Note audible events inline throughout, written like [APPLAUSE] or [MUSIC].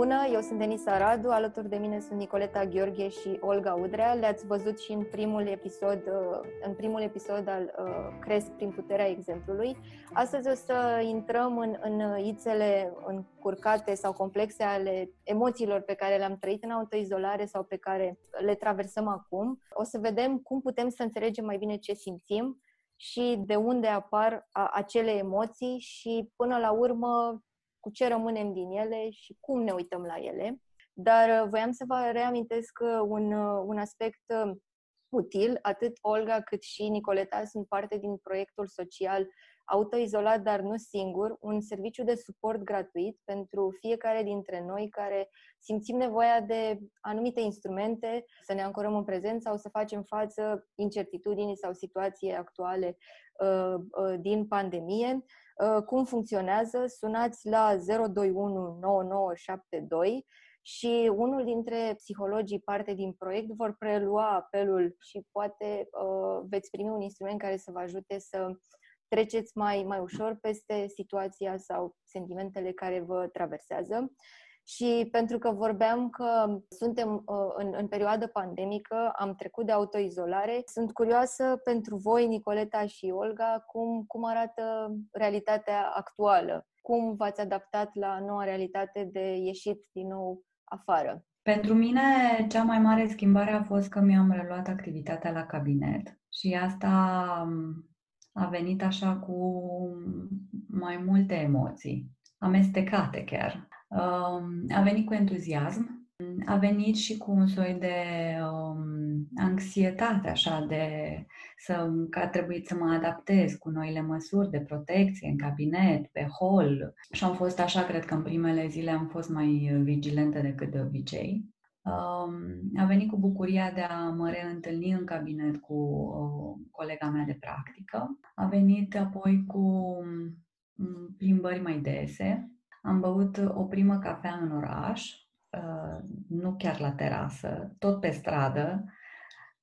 Bună, eu sunt Denisa Radu, alături de mine sunt Nicoleta Gheorghe și Olga Udrea. Le-ați văzut și în primul episod, uh, în primul episod al uh, Cresc prin puterea exemplului. Astăzi o să intrăm în, în ițele încurcate sau complexe ale emoțiilor pe care le-am trăit în autoizolare sau pe care le traversăm acum. O să vedem cum putem să înțelegem mai bine ce simțim și de unde apar acele emoții și până la urmă cu ce rămânem din ele și cum ne uităm la ele. Dar uh, voiam să vă reamintesc uh, un, uh, un aspect util. Atât Olga cât și Nicoleta sunt parte din proiectul social autoizolat, dar nu singur, un serviciu de suport gratuit pentru fiecare dintre noi care simțim nevoia de anumite instrumente, să ne ancorăm în prezent sau să facem față incertitudinii sau situației actuale uh, uh, din pandemie. Uh, cum funcționează? Sunați la 021 9972 și unul dintre psihologii parte din proiect vor prelua apelul și poate uh, veți primi un instrument care să vă ajute să treceți mai, mai ușor peste situația sau sentimentele care vă traversează. Și pentru că vorbeam că suntem uh, în, în perioadă pandemică, am trecut de autoizolare, sunt curioasă pentru voi, Nicoleta și Olga, cum, cum arată realitatea actuală. Cum v-ați adaptat la noua realitate de ieșit din nou afară? Pentru mine, cea mai mare schimbare a fost că mi-am reluat activitatea la cabinet și asta a venit așa cu mai multe emoții, amestecate chiar. Um, a venit cu entuziasm, a venit și cu un soi de um, anxietate, așa, de să, că a trebuit să mă adaptez cu noile măsuri de protecție în cabinet, pe hol. Și am fost așa, cred că în primele zile am fost mai vigilente decât de obicei. Um, a venit cu bucuria de a mă reîntâlni în cabinet cu o colega mea de practică. A venit apoi cu um, plimbări mai dese. Am băut o primă cafea în oraș, uh, nu chiar la terasă, tot pe stradă,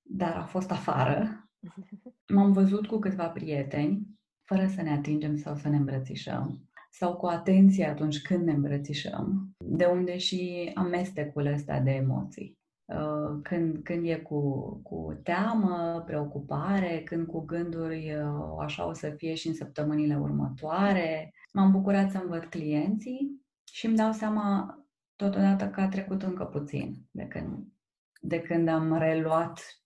dar a fost afară. [LAUGHS] M-am văzut cu câțiva prieteni, fără să ne atingem sau să ne îmbrățișăm sau cu atenție atunci când ne îmbrățișăm, de unde și amestecul ăsta de emoții. Uh, când, când e cu, cu teamă, preocupare, când cu gânduri uh, așa o să fie și în săptămânile următoare. M-am bucurat să-mi văd clienții și îmi dau seama totodată că a trecut încă puțin de când, de când am reluat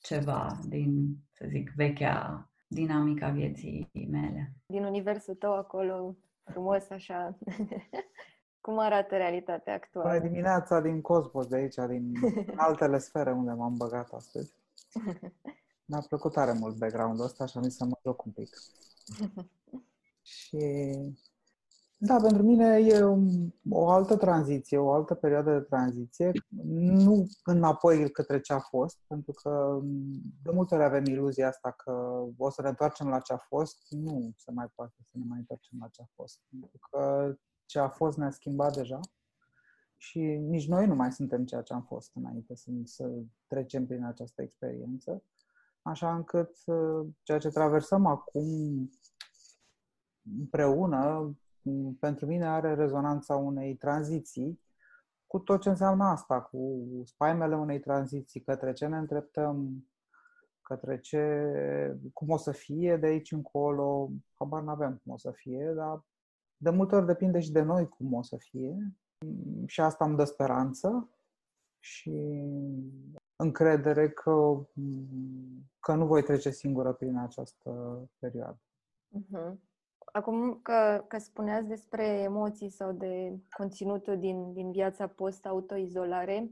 ceva din, să zic, vechea dinamica vieții mele. Din universul tău acolo, frumos așa, [LAUGHS] cum arată realitatea actuală? Păi dimineața din cosmos de aici, din [LAUGHS] altele sfere unde m-am băgat astăzi. [LAUGHS] Mi-a plăcut tare mult background-ul ăsta și am zis să mă joc un pic. [LAUGHS] și da, pentru mine e o altă tranziție, o altă perioadă de tranziție, nu înapoi către ce a fost, pentru că de multe ori avem iluzia asta că o să ne întoarcem la ce a fost, nu se mai poate să ne mai întoarcem la ce a fost, pentru că ce a fost ne-a schimbat deja. Și nici noi nu mai suntem ceea ce am fost înainte să, să trecem prin această experiență, așa încât uh, ceea ce traversăm acum împreună pentru mine are rezonanța unei tranziții cu tot ce înseamnă asta, cu spaimele unei tranziții, către ce ne îndreptăm, către ce, cum o să fie de aici încolo, habar n-avem cum o să fie, dar de multe ori depinde și de noi cum o să fie și asta îmi dă speranță și încredere că, că nu voi trece singură prin această perioadă. Uh-huh. Acum că, că spuneați despre emoții sau de conținutul din, din viața post-autoizolare,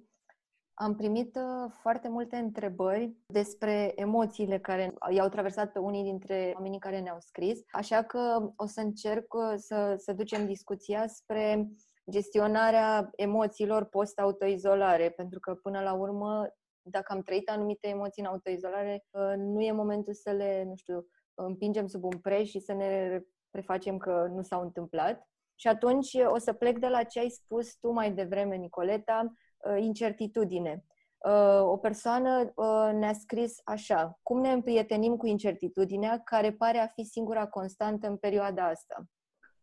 am primit uh, foarte multe întrebări despre emoțiile care i-au traversat pe unii dintre oamenii care ne-au scris, așa că o să încerc uh, să, să ducem discuția spre gestionarea emoțiilor post-autoizolare, pentru că până la urmă, dacă am trăit anumite emoții în autoizolare, uh, nu e momentul să le, nu știu, împingem sub un preș și să ne prefacem că nu s-au întâmplat. Și atunci o să plec de la ce ai spus tu mai devreme, Nicoleta, uh, incertitudine. Uh, o persoană uh, ne-a scris așa, cum ne împrietenim cu incertitudinea care pare a fi singura constantă în perioada asta?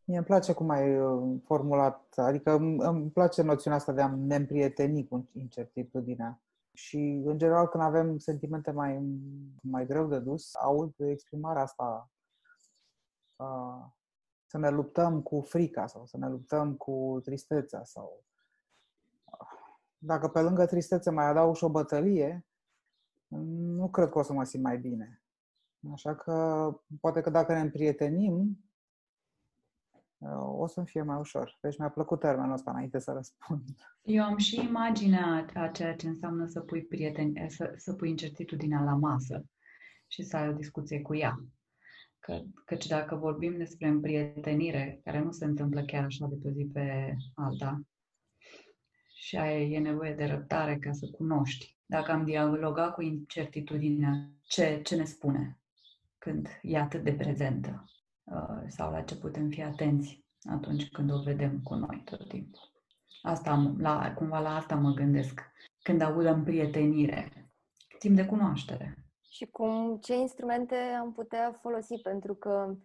Mie îmi place cum ai uh, formulat, adică îmi place noțiunea asta de a ne împrieteni cu incertitudinea. Și, în general, când avem sentimente mai, mai greu de dus, aud exprimarea asta uh, să ne luptăm cu frica sau să ne luptăm cu tristețea sau dacă pe lângă tristețe mai adaug și o bătălie, nu cred că o să mă simt mai bine. Așa că poate că dacă ne împrietenim, o să-mi fie mai ușor. Deci mi-a plăcut termenul ăsta înainte să răspund. Eu am și imaginea a ceea ce înseamnă să pui, prieteni, să, să pui incertitudinea la masă și să ai o discuție cu ea. Că, căci dacă vorbim despre împrietenire, care nu se întâmplă chiar așa de pe o zi pe alta, și ai, e nevoie de răbdare ca să cunoști. Dacă am dialogat cu incertitudinea, ce, ce ne spune când e atât de prezentă uh, sau la ce putem fi atenți atunci când o vedem cu noi tot timpul. Asta, la, cumva la asta mă gândesc când aud împrietenire, timp de cunoaștere. Și cum, ce instrumente am putea folosi, pentru că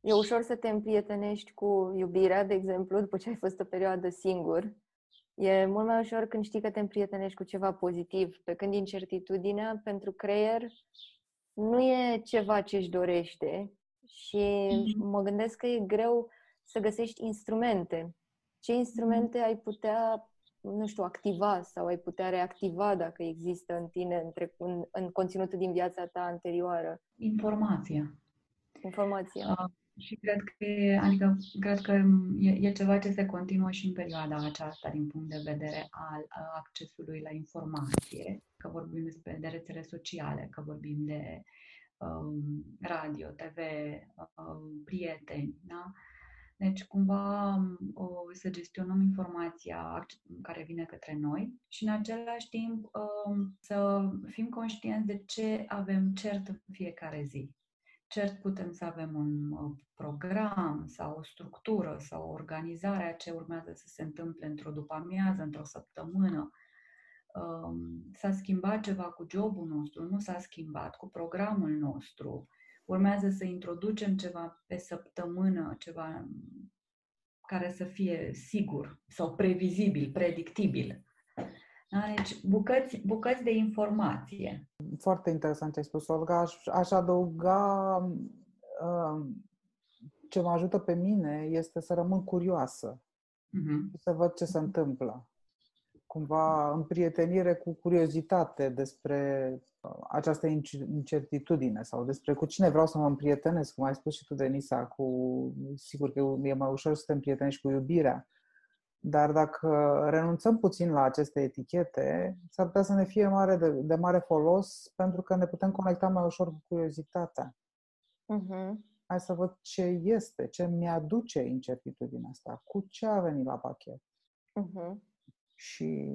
e ușor să te împrietenești cu iubirea, de exemplu, după ce ai fost o perioadă singur. E mult mai ușor când știi că te împrietenești cu ceva pozitiv, pe când incertitudinea pentru creier nu e ceva ce își dorește și mm-hmm. mă gândesc că e greu să găsești instrumente. Ce instrumente ai putea nu știu, activa sau ai putea reactiva dacă există în tine, în, trecut, în, în conținutul din viața ta anterioară? Informația. Informația. Uh, și cred că, adică, cred că e, e ceva ce se continuă și în perioada aceasta din punct de vedere al accesului la informație, că vorbim despre de rețele sociale, că vorbim de um, radio, TV, um, prieteni, da? Deci, cumva, o, să gestionăm informația care vine către noi și, în același timp, să fim conștienți de ce avem cert în fiecare zi. Cert putem să avem un program sau o structură sau o organizare a ce urmează să se întâmple într-o după-amiază, într-o săptămână. S-a schimbat ceva cu jobul nostru, nu s-a schimbat cu programul nostru urmează să introducem ceva pe săptămână, ceva care să fie sigur sau previzibil, predictibil. Da? Deci bucăți, bucăți de informație. Foarte interesant ce ai spus, Olga. Aș, aș adăuga uh, ce mă ajută pe mine este să rămân curioasă. Uh-huh. Să văd ce se întâmplă. Cumva în prietenire cu curiozitate despre această incertitudine sau despre cu cine vreau să mă împrietenesc, cum ai spus și tu, Denisa, cu, sigur că e mai ușor să te împrietenești cu iubirea, dar dacă renunțăm puțin la aceste etichete, s-ar putea să ne fie mare de, de mare folos pentru că ne putem conecta mai ușor cu curiozitatea. Uh-huh. Hai să văd ce este, ce mi-aduce incertitudinea asta, cu ce a venit la pachet. Uh-huh. Și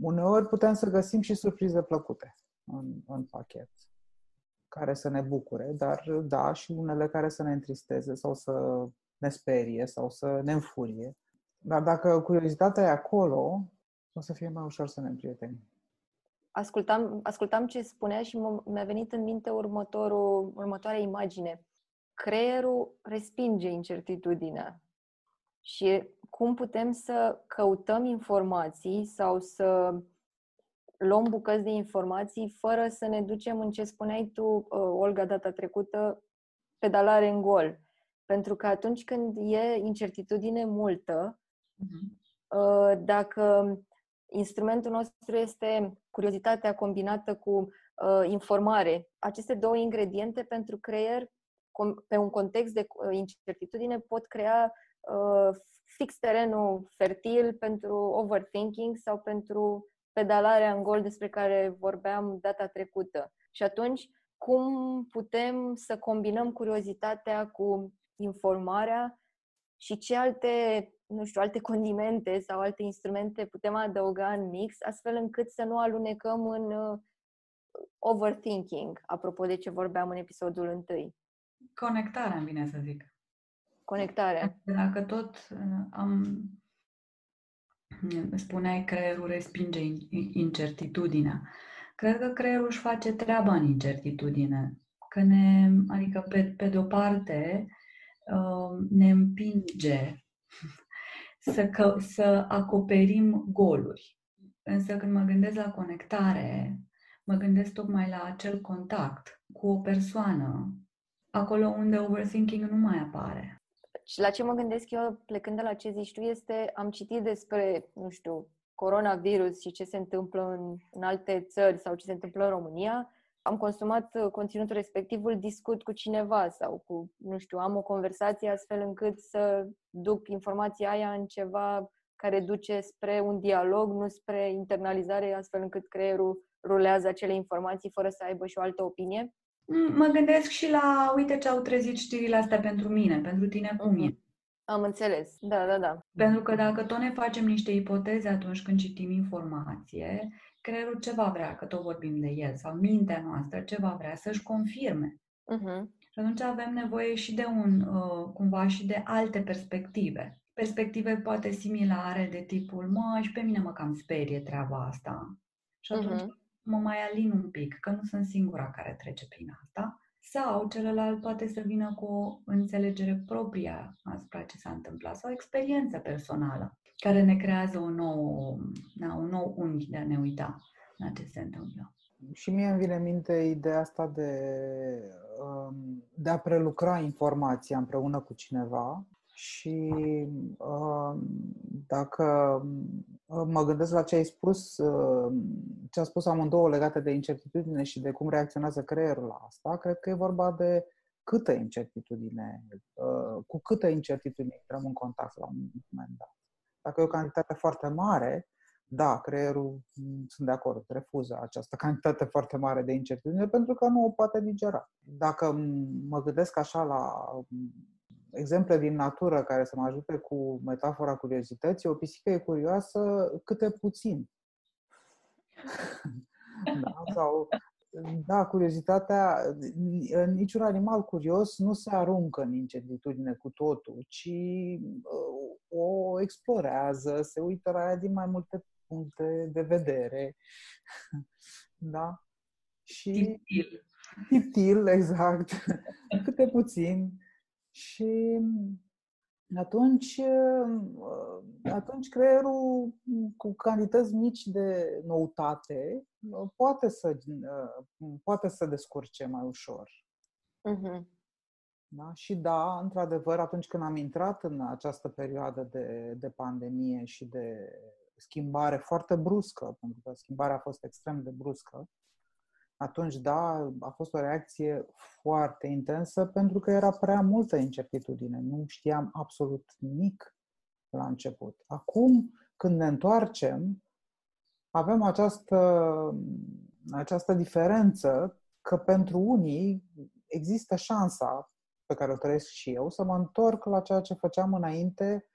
uneori putem să găsim și surprize plăcute în, în pachet care să ne bucure, dar da, și unele care să ne întristeze sau să ne sperie sau să ne înfurie. Dar dacă curiozitatea e acolo, o să fie mai ușor să ne împrietenim. Ascultam, ascultam ce spunea și mi-a venit în minte următorul, următoarea imagine. Creierul respinge incertitudinea. Și cum putem să căutăm informații sau să luăm bucăți de informații fără să ne ducem în ce spuneai tu, uh, Olga, data trecută, pedalare în gol. Pentru că atunci când e incertitudine multă, uh-huh. dacă instrumentul nostru este curiozitatea combinată cu uh, informare, aceste două ingrediente pentru creier, pe un context de incertitudine, pot crea fix terenul fertil pentru overthinking sau pentru pedalarea în gol despre care vorbeam data trecută. Și atunci, cum putem să combinăm curiozitatea cu informarea și ce alte, nu știu, alte condimente sau alte instrumente putem adăuga în mix, astfel încât să nu alunecăm în uh, overthinking, apropo de ce vorbeam în episodul întâi. Conectarea, îmi vine să zic. Conectarea. Dacă tot uh, am spuneai creierul respinge incertitudinea. Cred că creierul își face treaba în incertitudine. Că ne, adică pe, pe de o parte uh, ne împinge [LAUGHS] să, că, să acoperim goluri. Însă când mă gândesc la conectare, mă gândesc tocmai la acel contact cu o persoană, acolo unde overthinking nu mai apare. Și la ce mă gândesc eu, plecând de la ce zici tu, este, am citit despre, nu știu, coronavirus și ce se întâmplă în, în alte țări sau ce se întâmplă în România, am consumat uh, conținutul respectiv, îl discut cu cineva sau cu, nu știu, am o conversație astfel încât să duc informația aia în ceva care duce spre un dialog, nu spre internalizare, astfel încât creierul rulează acele informații fără să aibă și o altă opinie? Mm, mă gândesc și la, uite ce au trezit știrile astea pentru mine, pentru tine cum uh-huh. e. Am înțeles, da, da, da. Pentru că dacă tot ne facem niște ipoteze atunci când citim informație, creierul ce va vrea, că tot vorbim de el, sau mintea noastră ce va vrea să-și confirme. Uh-huh. Și atunci avem nevoie și de un, uh, cumva, și de alte perspective. Perspective poate similare de tipul, mă, și pe mine mă cam sperie treaba asta. Și atunci uh-huh. mă mai alin un pic, că nu sunt singura care trece prin asta. Sau celălalt poate să vină cu o înțelegere proprie asupra ce s-a întâmplat sau o experiență personală care ne creează un nou, na, un nou unghi de a ne uita la ce se întâmplă. Și mie îmi vine în minte ideea asta de, um, de a prelucra informația împreună cu cineva și um, dacă um, mă gândesc la ce ai spus, ce a spus amândouă legate de incertitudine și de cum reacționează creierul la asta, cred că e vorba de câtă incertitudine, uh, cu câtă incertitudine intrăm în contact la un moment dat. Dacă e o cantitate foarte mare, da, creierul, mm, sunt de acord, refuză această [LAUGHS] cantitate foarte mare de incertitudine pentru că nu o poate digera. Dacă mă gândesc așa la mm, exemple din natură care să mă ajute cu metafora curiozității, o pisică e curioasă câte puțin. [LAUGHS] da, sau da, curiozitatea, niciun animal curios nu se aruncă în incertitudine cu totul, ci uh, o explorează, se uită la ea din mai multe puncte de vedere. [LAUGHS] Da? Și tiptil. Tiptil, exact. Câte puțin. Și atunci, uh, atunci creierul cu cantități mici de noutate poate să, uh, poate să descurce mai ușor. Uh-huh. Da? Și da, într-adevăr, atunci când am intrat în această perioadă de, de pandemie și de schimbare foarte bruscă, pentru că schimbarea a fost extrem de bruscă, atunci, da, a fost o reacție foarte intensă pentru că era prea multă incertitudine. Nu știam absolut nimic la început. Acum, când ne întoarcem, avem această, această diferență că pentru unii există șansa pe care o trăiesc și eu să mă întorc la ceea ce făceam înainte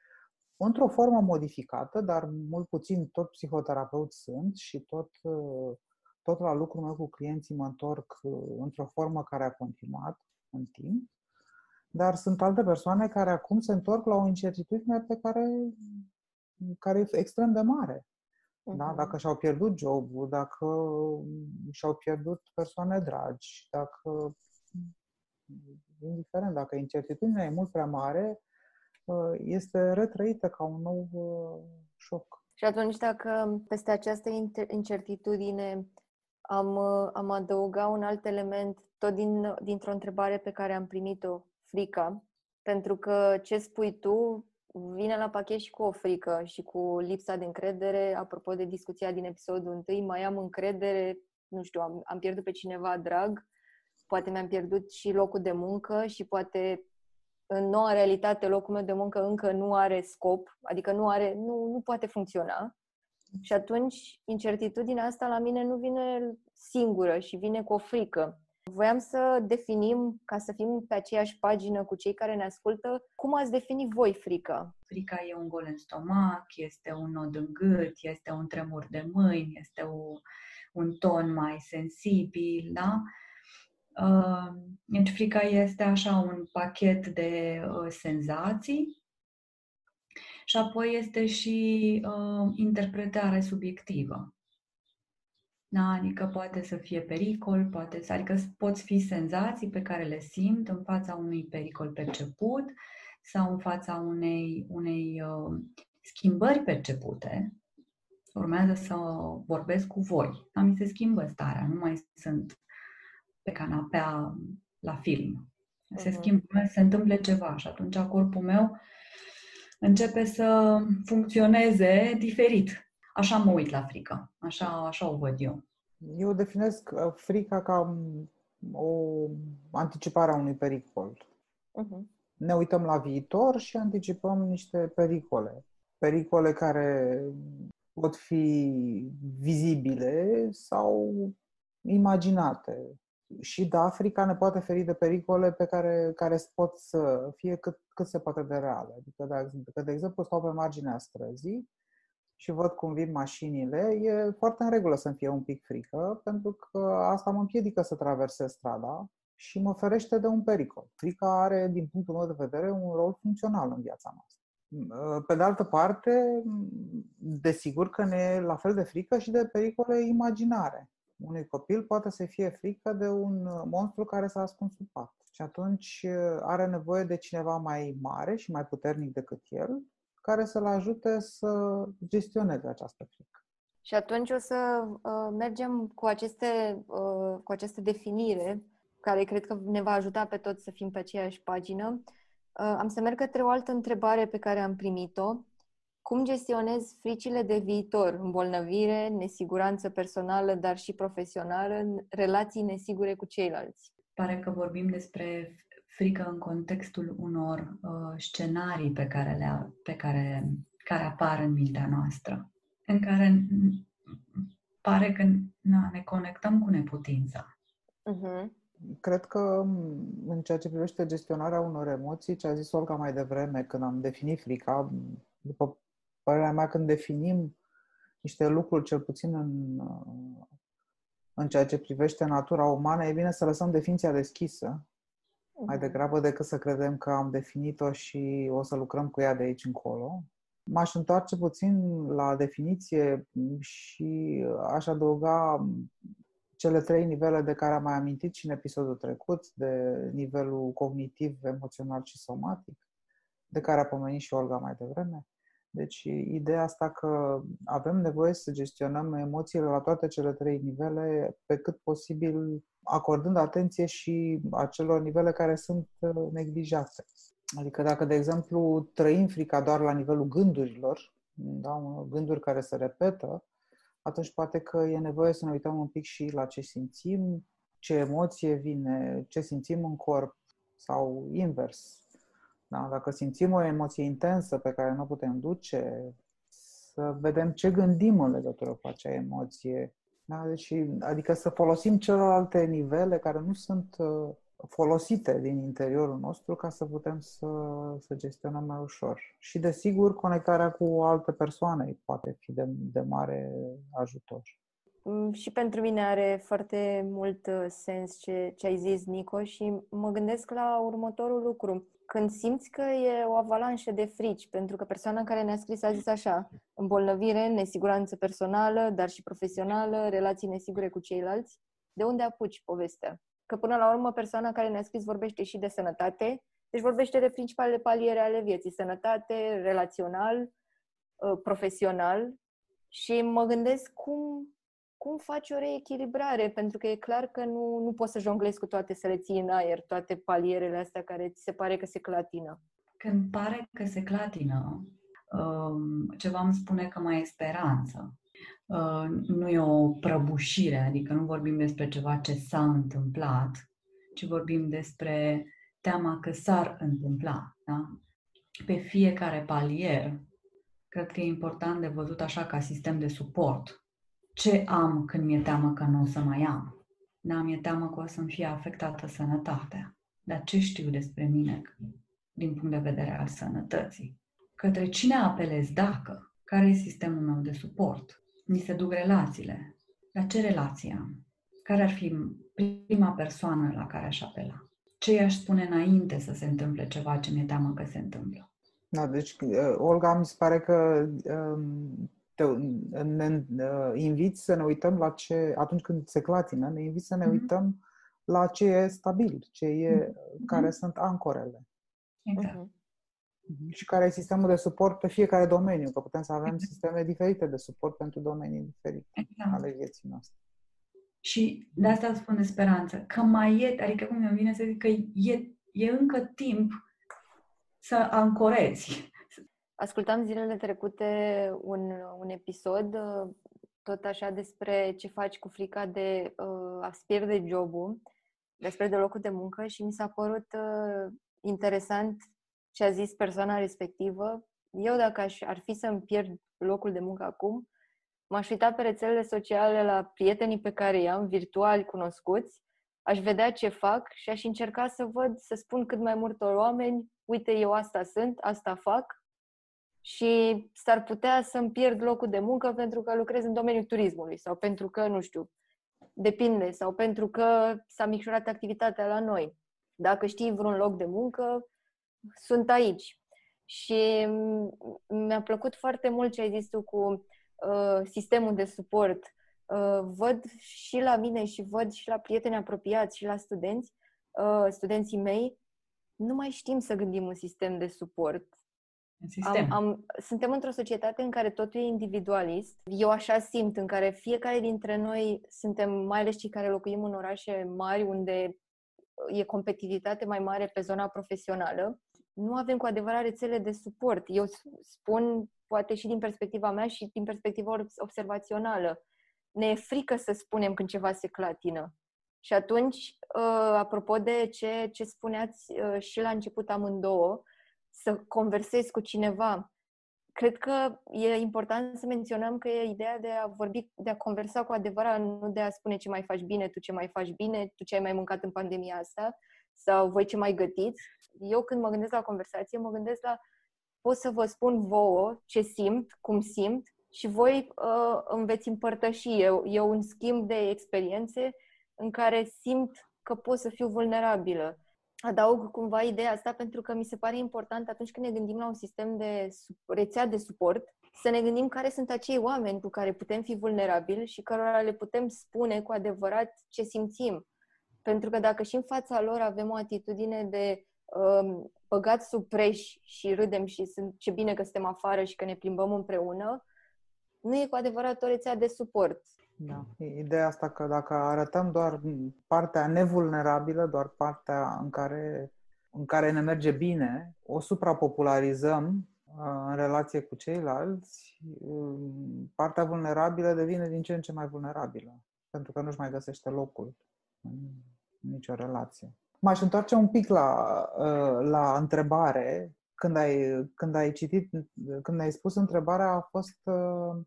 într-o formă modificată, dar mult puțin tot psihoterapeut sunt și tot, tot la lucrul meu cu clienții mă întorc într-o formă care a continuat în timp. Dar sunt alte persoane care acum se întorc la o incertitudine pe care, care e extrem de mare. Da? Dacă și-au pierdut jobul, dacă și-au pierdut persoane dragi, dacă, indiferent, dacă incertitudinea e mult prea mare, ă, este retrăită ca un nou ă, șoc. Și atunci, dacă peste această incertitudine am, am adăugat un alt element, tot din, dintr-o întrebare pe care am primit-o, frica, pentru că ce spui tu vine la pachet și cu o frică și cu lipsa de încredere. Apropo de discuția din episodul 1, mai am încredere, nu știu, am, am pierdut pe cineva drag, poate mi-am pierdut și locul de muncă și poate în noua realitate locul meu de muncă încă nu are scop, adică nu, are, nu, nu poate funcționa. Și atunci incertitudinea asta la mine nu vine singură și vine cu o frică. Voiam să definim, ca să fim pe aceeași pagină cu cei care ne ascultă, cum ați definit voi frica? Frica e un gol în stomac, este un nod în gât, este un tremur de mâini, este o, un ton mai sensibil, da? Uh, deci frica este așa un pachet de uh, senzații și apoi este și uh, interpretare subiectivă. Da, adică poate să fie pericol, poate să, adică poți fi senzații pe care le simt în fața unui pericol perceput sau în fața unei, unei uh, schimbări percepute. Urmează să vorbesc cu voi. Dar mi se schimbă starea, nu mai sunt pe canapea la film. Se uh-huh. schimbă, se întâmplă ceva și atunci corpul meu începe să funcționeze diferit. Așa mă uit la frică, așa, așa o văd eu. Eu definesc uh, frica ca o anticipare a unui pericol. Uh-huh. Ne uităm la viitor și anticipăm niște pericole. Pericole care pot fi vizibile sau imaginate și da, Africa ne poate feri de pericole pe care, care pot să fie cât, cât se poate de reale. Adică, de, de exemplu, stau pe marginea străzii și văd cum vin mașinile, e foarte în regulă să-mi fie un pic frică, pentru că asta mă împiedică să traversez strada și mă ferește de un pericol. Frica are, din punctul meu de vedere, un rol funcțional în viața noastră. Pe de altă parte, desigur că ne e la fel de frică și de pericole imaginare unui copil poate să fie frică de un uh, monstru care s-a ascuns sub pat. Și atunci uh, are nevoie de cineva mai mare și mai puternic decât el, care să-l ajute să gestioneze această frică. Și atunci o să uh, mergem cu, aceste, uh, cu această definire, care cred că ne va ajuta pe toți să fim pe aceeași pagină. Uh, am să merg către o altă întrebare pe care am primit-o cum gestionezi fricile de viitor, îmbolnăvire, nesiguranță personală, dar și profesională, relații nesigure cu ceilalți? Pare că vorbim despre frică în contextul unor uh, scenarii pe care, le, pe care, care apar în mintea noastră, în care pare că na, ne conectăm cu neputința. Uh-huh. Cred că în ceea ce privește gestionarea unor emoții, ce a zis Olga mai devreme, când am definit frica, după părerea mea, când definim niște lucruri, cel puțin în, în ceea ce privește natura umană, e bine să lăsăm definiția deschisă, mai mhm. degrabă decât să credem că am definit-o și o să lucrăm cu ea de aici încolo. M-aș întoarce puțin la definiție și aș adăuga cele trei nivele de care am mai amintit și în episodul trecut, de nivelul cognitiv, emoțional și somatic, de care a pomenit și Olga mai devreme. Deci, ideea asta că avem nevoie să gestionăm emoțiile la toate cele trei nivele, pe cât posibil acordând atenție și acelor nivele care sunt uh, neglijate. Adică dacă, de exemplu, trăim frica doar la nivelul gândurilor, da, gânduri care se repetă, atunci poate că e nevoie să ne uităm un pic și la ce simțim, ce emoție vine, ce simțim în corp sau invers, da? Dacă simțim o emoție intensă pe care nu o putem duce, să vedem ce gândim în legătură cu acea emoție. Da? Deci, adică să folosim celelalte nivele care nu sunt uh, folosite din interiorul nostru ca să putem să, să gestionăm mai ușor. Și, desigur, conectarea cu alte persoane poate fi de, de mare ajutor. Mm, și pentru mine are foarte mult uh, sens ce, ce ai zis, Nico, și mă gândesc la următorul lucru când simți că e o avalanșă de frici, pentru că persoana care ne-a scris a zis așa, îmbolnăvire, nesiguranță personală, dar și profesională, relații nesigure cu ceilalți, de unde apuci povestea? Că până la urmă persoana care ne-a scris vorbește și de sănătate, deci vorbește de principalele paliere ale vieții, sănătate, relațional, ă, profesional și mă gândesc cum cum faci o reechilibrare? Pentru că e clar că nu, nu poți să jonglezi cu toate, să le ții în aer, toate palierele astea care ți se pare că se clatină. Când pare că se clatină, um, ceva îmi spune că mai e speranță. Uh, nu e o prăbușire, adică nu vorbim despre ceva ce s-a întâmplat, ci vorbim despre teama că s-ar întâmpla. Da? Pe fiecare palier, cred că e important de văzut așa ca sistem de suport ce am când mi-e teamă că nu o să mai am. Da, mi-e teamă că o să-mi fie afectată sănătatea. Dar ce știu despre mine din punct de vedere al sănătății? Către cine apelez dacă? Care e sistemul meu de suport? Mi se duc relațiile. La ce relație am? Care ar fi prima persoană la care aș apela? Ce i-aș spune înainte să se întâmple ceva ce mi-e teamă că se întâmplă? Da, deci, uh, Olga, mi se pare că um, te, ne inviți să ne uităm la ce, atunci când se clatină, ne inviți să ne mm-hmm. uităm la ce e stabil, ce e, mm-hmm. care sunt ancorele. Exact. Mm-hmm. Și care e sistemul de suport pe fiecare domeniu, că putem să avem exact. sisteme diferite de suport pentru domenii diferite exact. ale vieții noastre. Și de asta spun de speranță, că mai e, adică cum îmi vine să zic că e, e încă timp să ancorezi. Ascultam zilele trecute un, un episod tot așa despre ce faci cu frica de uh, a-ți pierde jobul, despre de locul de muncă și mi s-a părut uh, interesant ce a zis persoana respectivă. Eu, dacă aș, ar fi să-mi pierd locul de muncă acum, m-aș uita pe rețelele sociale la prietenii pe care i-am, virtuali cunoscuți, aș vedea ce fac și aș încerca să văd, să spun cât mai multor oameni, uite, eu asta sunt, asta fac și s-ar putea să-mi pierd locul de muncă pentru că lucrez în domeniul turismului sau pentru că, nu știu, depinde, sau pentru că s-a micșorat activitatea la noi. Dacă știi vreun loc de muncă, sunt aici. Și mi-a plăcut foarte mult ce ai zis tu cu uh, sistemul de suport. Uh, văd și la mine și văd și la prieteni apropiați și la studenți, uh, studenții mei, nu mai știm să gândim un sistem de suport. Sistem. Am, am, suntem într-o societate în care totul e individualist. Eu așa simt, în care fiecare dintre noi suntem, mai ales cei care locuim în orașe mari, unde e competitivitate mai mare pe zona profesională, nu avem cu adevărat rețele de suport. Eu spun, poate și din perspectiva mea și din perspectiva observațională. Ne e frică să spunem când ceva se clatină. Și atunci, uh, apropo de ce, ce spuneați uh, și la început amândouă, să conversezi cu cineva. Cred că e important să menționăm că e ideea de a vorbi, de a conversa cu adevărat, nu de a spune ce mai faci bine, tu ce mai faci bine, tu ce ai mai mâncat în pandemia asta sau voi ce mai gătiți. Eu când mă gândesc la conversație, mă gândesc la pot să vă spun vouă ce simt, cum simt și voi uh, îmi veți împărtăși. Eu, eu un schimb de experiențe în care simt că pot să fiu vulnerabilă adaug cumva ideea asta pentru că mi se pare important atunci când ne gândim la un sistem de rețea de suport, să ne gândim care sunt acei oameni cu care putem fi vulnerabili și cărora le putem spune cu adevărat ce simțim. Pentru că dacă și în fața lor avem o atitudine de um, băgat sub preș și râdem și sunt, ce bine că suntem afară și că ne plimbăm împreună, nu e cu adevărat o rețea de suport. Da. Ideea asta că dacă arătăm doar partea nevulnerabilă, doar partea în care, în care ne merge bine, o suprapopularizăm uh, în relație cu ceilalți, um, partea vulnerabilă devine din ce în ce mai vulnerabilă, pentru că nu-și mai găsește locul în nicio relație. M-aș întoarce un pic la, uh, la întrebare. Când ai, când ai citit, când ai spus întrebarea, a fost uh,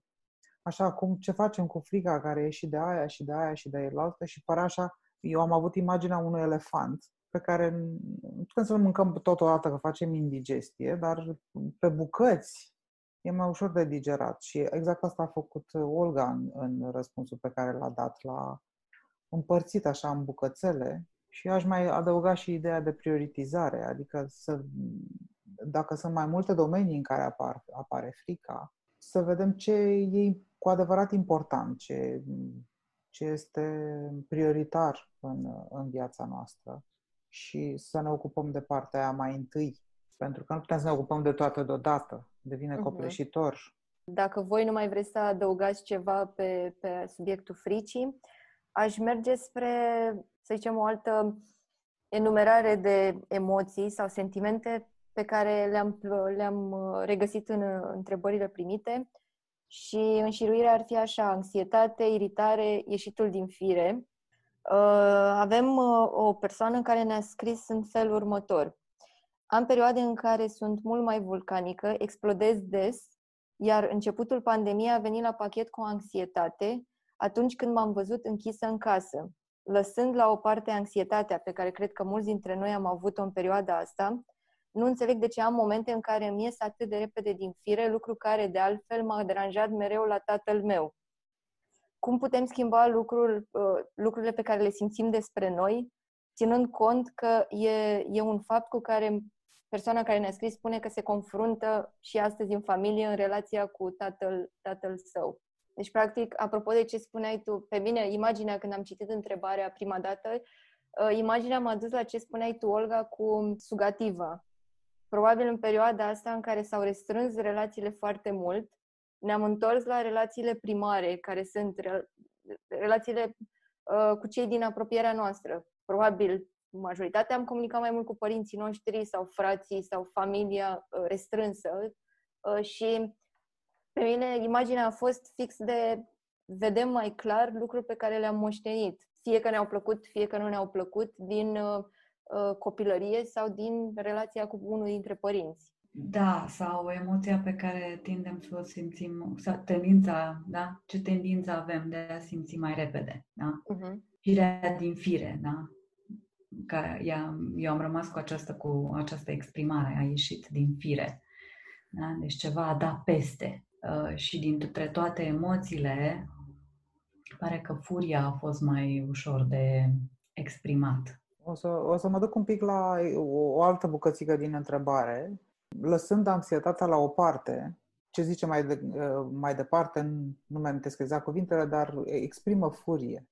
așa cum ce facem cu frica care e și de aia și de aia și de elaltă și pare așa, eu am avut imaginea unui elefant pe care nu putem să-l mâncăm totodată că facem indigestie, dar pe bucăți e mai ușor de digerat. Și exact asta a făcut Olga în, în răspunsul pe care l-a dat la împărțit așa în bucățele. Și aș mai adăuga și ideea de prioritizare, adică să, dacă sunt mai multe domenii în care apar, apare frica, să vedem ce e cu adevărat important, ce, ce este prioritar în, în viața noastră și să ne ocupăm de partea aia mai întâi, pentru că nu putem să ne ocupăm de toate deodată, devine uh-huh. copleșitor. Dacă voi nu mai vreți să adăugați ceva pe, pe subiectul fricii, aș merge spre, să zicem, o altă enumerare de emoții sau sentimente pe care le-am, le-am uh, regăsit în întrebările primite și înșiruirea ar fi așa, anxietate, iritare, ieșitul din fire. Uh, avem uh, o persoană care ne-a scris în felul următor. Am perioade în care sunt mult mai vulcanică, explodez des, iar începutul pandemiei a venit la pachet cu anxietate atunci când m-am văzut închisă în casă. Lăsând la o parte anxietatea pe care cred că mulți dintre noi am avut-o în perioada asta, nu înțeleg de ce am momente în care îmi ies atât de repede din fire, lucru care de altfel m-a deranjat mereu la tatăl meu. Cum putem schimba lucrul, uh, lucrurile pe care le simțim despre noi ținând cont că e, e un fapt cu care persoana care ne-a scris spune că se confruntă și astăzi în familie în relația cu tatăl, tatăl său. Deci, practic, apropo de ce spuneai tu, pe mine, imaginea când am citit întrebarea prima dată, uh, imaginea m-a dus la ce spuneai tu, Olga, cu sugativa. Probabil în perioada asta în care s-au restrâns relațiile foarte mult, ne-am întors la relațiile primare, care sunt relațiile uh, cu cei din apropierea noastră. Probabil majoritatea am comunicat mai mult cu părinții noștri sau frații sau familia uh, restrânsă uh, și pe mine imaginea a fost fix de vedem mai clar lucruri pe care le-am moștenit. Fie că ne-au plăcut, fie că nu ne-au plăcut, din uh, uh, copilărie sau din relația cu unul dintre părinți. Da, sau emoția pe care tindem să o simțim, sau tendința, da? Ce tendință avem de a simți mai repede, da? Uh-huh. Firea din fire, da? Care, ea, eu am rămas cu această, cu această exprimare, a ieșit din fire. Da? Deci ceva a dat peste. Uh, și dintre toate emoțiile, pare că furia a fost mai ușor de exprimat. O să, o să mă duc un pic la o, o altă bucățică din întrebare. Lăsând anxietatea la o parte, ce zice mai, de, uh, mai departe, nu mai amintesc exact cuvintele, dar exprimă furie.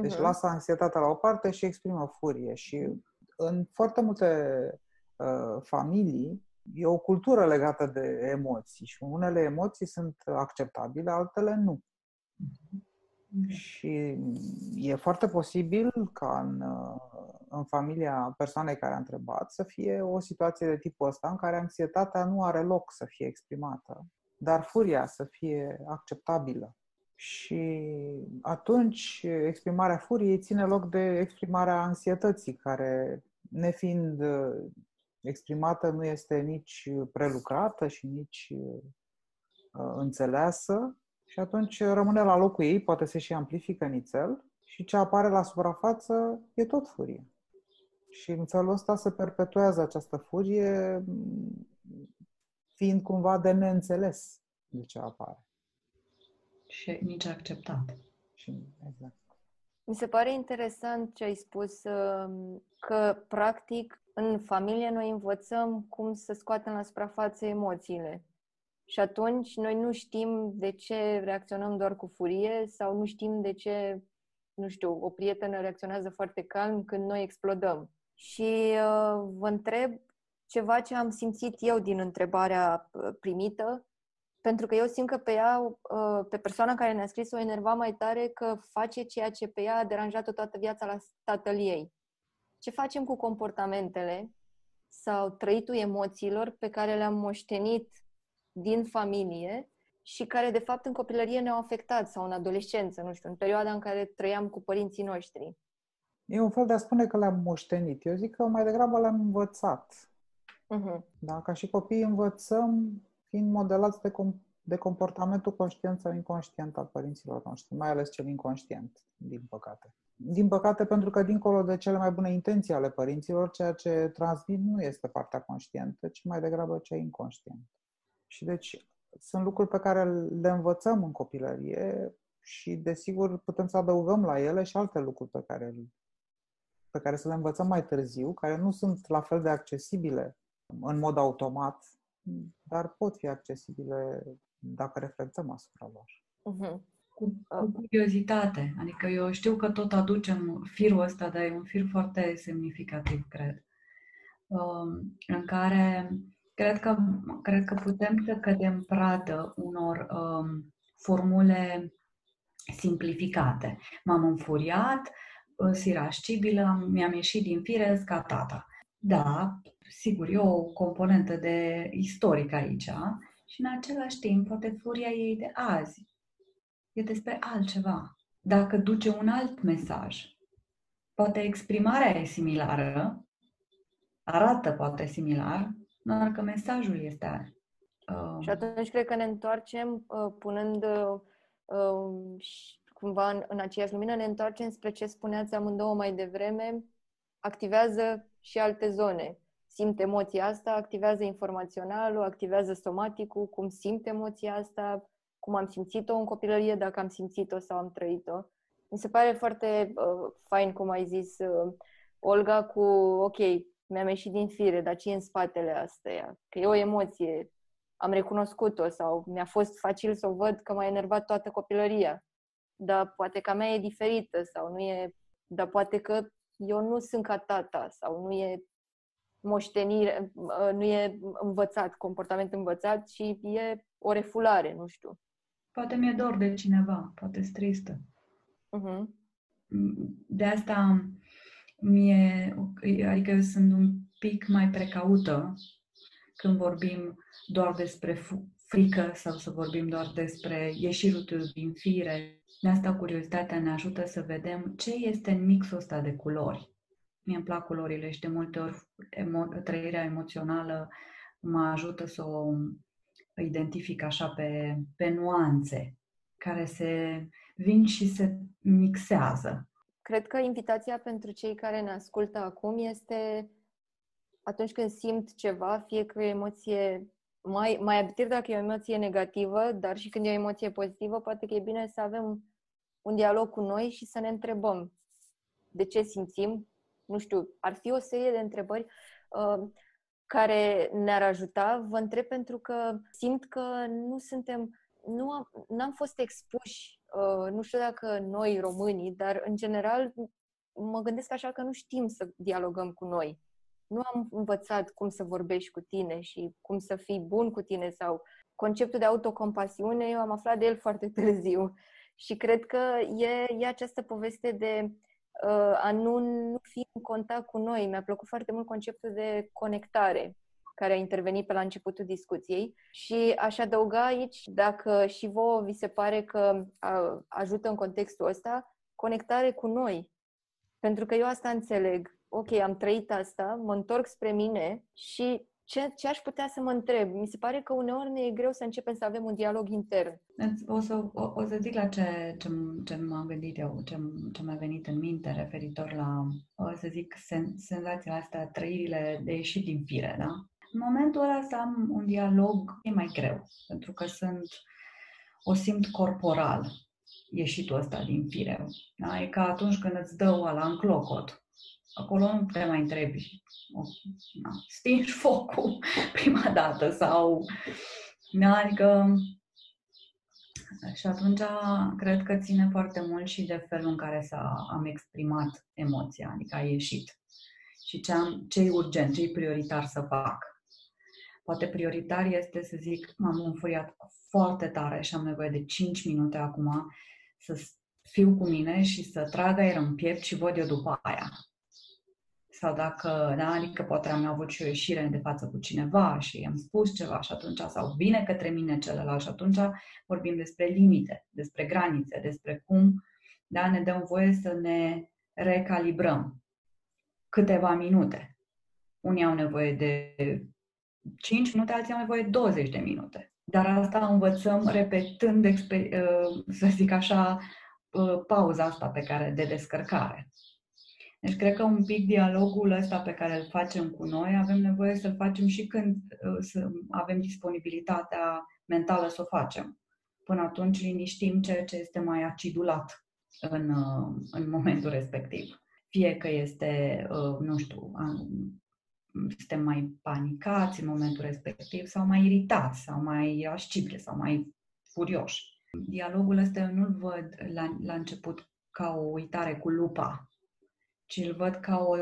Deci uh-huh. lasă anxietatea la o parte și exprimă furie. Și în foarte multe uh, familii, e o cultură legată de emoții și unele emoții sunt acceptabile, altele nu. Mm-hmm. Și e foarte posibil ca în, în familia persoanei care a întrebat să fie o situație de tipul ăsta în care anxietatea nu are loc să fie exprimată, dar furia să fie acceptabilă. Și atunci exprimarea furiei ține loc de exprimarea anxietății, care, nefiind exprimată nu este nici prelucrată și nici uh, înțeleasă și atunci rămâne la locul ei, poate se și amplifică nițel și ce apare la suprafață e tot furie. Și în felul ăsta se perpetuează această furie fiind cumva de neînțeles de ce apare. Și nici acceptat. Și, exact. Mi se pare interesant ce ai spus, uh, că practic în familie noi învățăm cum să scoatem la suprafață emoțiile. Și atunci noi nu știm de ce reacționăm doar cu furie sau nu știm de ce, nu știu, o prietenă reacționează foarte calm când noi explodăm. Și uh, vă întreb ceva ce am simțit eu din întrebarea uh, primită, pentru că eu simt că pe ea, uh, pe persoana care ne-a scris, o enerva mai tare că face ceea ce pe ea a deranjat-o toată viața la tatăl ei ce facem cu comportamentele sau trăitul emoțiilor pe care le-am moștenit din familie și care, de fapt, în copilărie ne-au afectat sau în adolescență, nu știu, în perioada în care trăiam cu părinții noștri. E un fel de a spune că le-am moștenit. Eu zic că mai degrabă le-am învățat. Uh-huh. Da? Ca și copii învățăm fiind modelați de, com- de comportamentul conștient sau inconștient al părinților noștri, mai ales cel inconștient, din păcate. Din păcate, pentru că dincolo de cele mai bune intenții ale părinților, ceea ce transmit nu este partea conștientă, ci mai degrabă cea inconștientă. Și deci sunt lucruri pe care le învățăm în copilărie și, desigur, putem să adăugăm la ele și alte lucruri pe care, pe care să le învățăm mai târziu, care nu sunt la fel de accesibile în mod automat, dar pot fi accesibile dacă reflectăm asupra lor. Uh-huh cu, cu curiozitate. Adică eu știu că tot aducem firul ăsta, dar e un fir foarte semnificativ, cred. Um, în care cred că, cred că putem să cădem pradă unor um, formule simplificate. M-am înfuriat, sirascibilă, mi-am ieșit din fire, tata. Da, sigur, e o componentă de istoric aici și în același timp poate furia ei de azi e despre altceva. Dacă duce un alt mesaj, poate exprimarea e similară, arată poate similar, doar că mesajul este uh... Și atunci cred că ne întoarcem uh, punând uh, uh, cumva în, în aceeași lumină, ne întoarcem spre ce spuneați amândouă mai devreme, activează și alte zone. Simt emoția asta, activează informaționalul, activează somaticul, cum simt emoția asta, cum am simțit-o în copilărie, dacă am simțit-o sau am trăit-o. Mi se pare foarte uh, fain, cum ai zis, uh, Olga cu, ok, mi-am ieșit din fire, dar ce e în spatele astea? Că e o emoție, am recunoscut-o sau mi-a fost facil să o văd că m-a enervat toată copilăria. Dar poate că a mea e diferită sau nu e... Dar poate că eu nu sunt ca tata sau nu e moștenire, nu e învățat, comportament învățat, ci e o refulare, nu știu. Poate mi-e dor de cineva, poate sunt tristă. Uh-huh. De asta mie, adică eu sunt un pic mai precaută când vorbim doar despre frică sau să vorbim doar despre ieșirutul din fire. De asta curiozitatea ne ajută să vedem ce este în mixul ăsta de culori. Mie îmi plac culorile și de multe ori emo- trăirea emoțională mă ajută să o identific așa pe, pe nuanțe care se vin și se mixează. Cred că invitația pentru cei care ne ascultă acum este atunci când simt ceva, fie că e o emoție mai, mai abitir dacă e o emoție negativă, dar și când e o emoție pozitivă, poate că e bine să avem un dialog cu noi și să ne întrebăm de ce simțim. Nu știu, ar fi o serie de întrebări uh, care ne-ar ajuta. Vă întreb pentru că simt că nu suntem, nu am, n-am fost expuși, uh, nu știu dacă noi românii, dar în general mă gândesc așa că nu știm să dialogăm cu noi nu am învățat cum să vorbești cu tine și cum să fii bun cu tine sau conceptul de autocompasiune, eu am aflat de el foarte [LAUGHS] târziu. Și cred că e, e această poveste de uh, a nu, nu fi în contact cu noi. Mi-a plăcut foarte mult conceptul de conectare care a intervenit pe la începutul discuției și aș adăuga aici, dacă și vouă vi se pare că ajută în contextul ăsta, conectare cu noi. Pentru că eu asta înțeleg ok, am trăit asta, mă întorc spre mine și ce, ce aș putea să mă întreb? Mi se pare că uneori ne e greu să începem să avem un dialog intern. O să, o, o să zic la ce, ce, ce m-am gândit eu, ce, ce mi-a venit în minte referitor la, o să zic, sen, senzațiile astea, trăirile de ieșit din fire, da? În momentul ăla să am un dialog e mai greu, pentru că sunt, o simt corporal, ieșitul ăsta din fire. Da? E ca atunci când îți dă oala în clocot acolo nu te mai întrebi, na, stingi focul [LAUGHS] prima dată sau, da, adică și atunci cred că ține foarte mult și de felul în care s-a, am exprimat emoția, adică a ieșit. Și ce, am, ce e urgent, ce e prioritar să fac. Poate prioritar este să zic, m-am înfuriat foarte tare și am nevoie de 5 minute acum să fiu cu mine și să trag aer în piept și văd eu după aia sau dacă, da, adică poate am avut și o ieșire de față cu cineva și am spus ceva și atunci, sau vine către mine celălalt și atunci vorbim despre limite, despre granițe, despre cum da, ne dăm voie să ne recalibrăm câteva minute. Unii au nevoie de 5 minute, alții au nevoie de 20 de minute. Dar asta învățăm repetând, uh, să zic așa, uh, pauza asta pe care de descărcare. Deci cred că un pic dialogul ăsta pe care îl facem cu noi avem nevoie să-l facem și când uh, să avem disponibilitatea mentală să o facem. Până atunci liniștim ceea ce este mai acidulat în, uh, în momentul respectiv. Fie că este, uh, nu știu, suntem mai panicați în momentul respectiv sau mai iritați sau mai ascipri sau mai furioși. Dialogul ăsta eu nu-l văd la, la început ca o uitare cu lupa ci îl văd ca o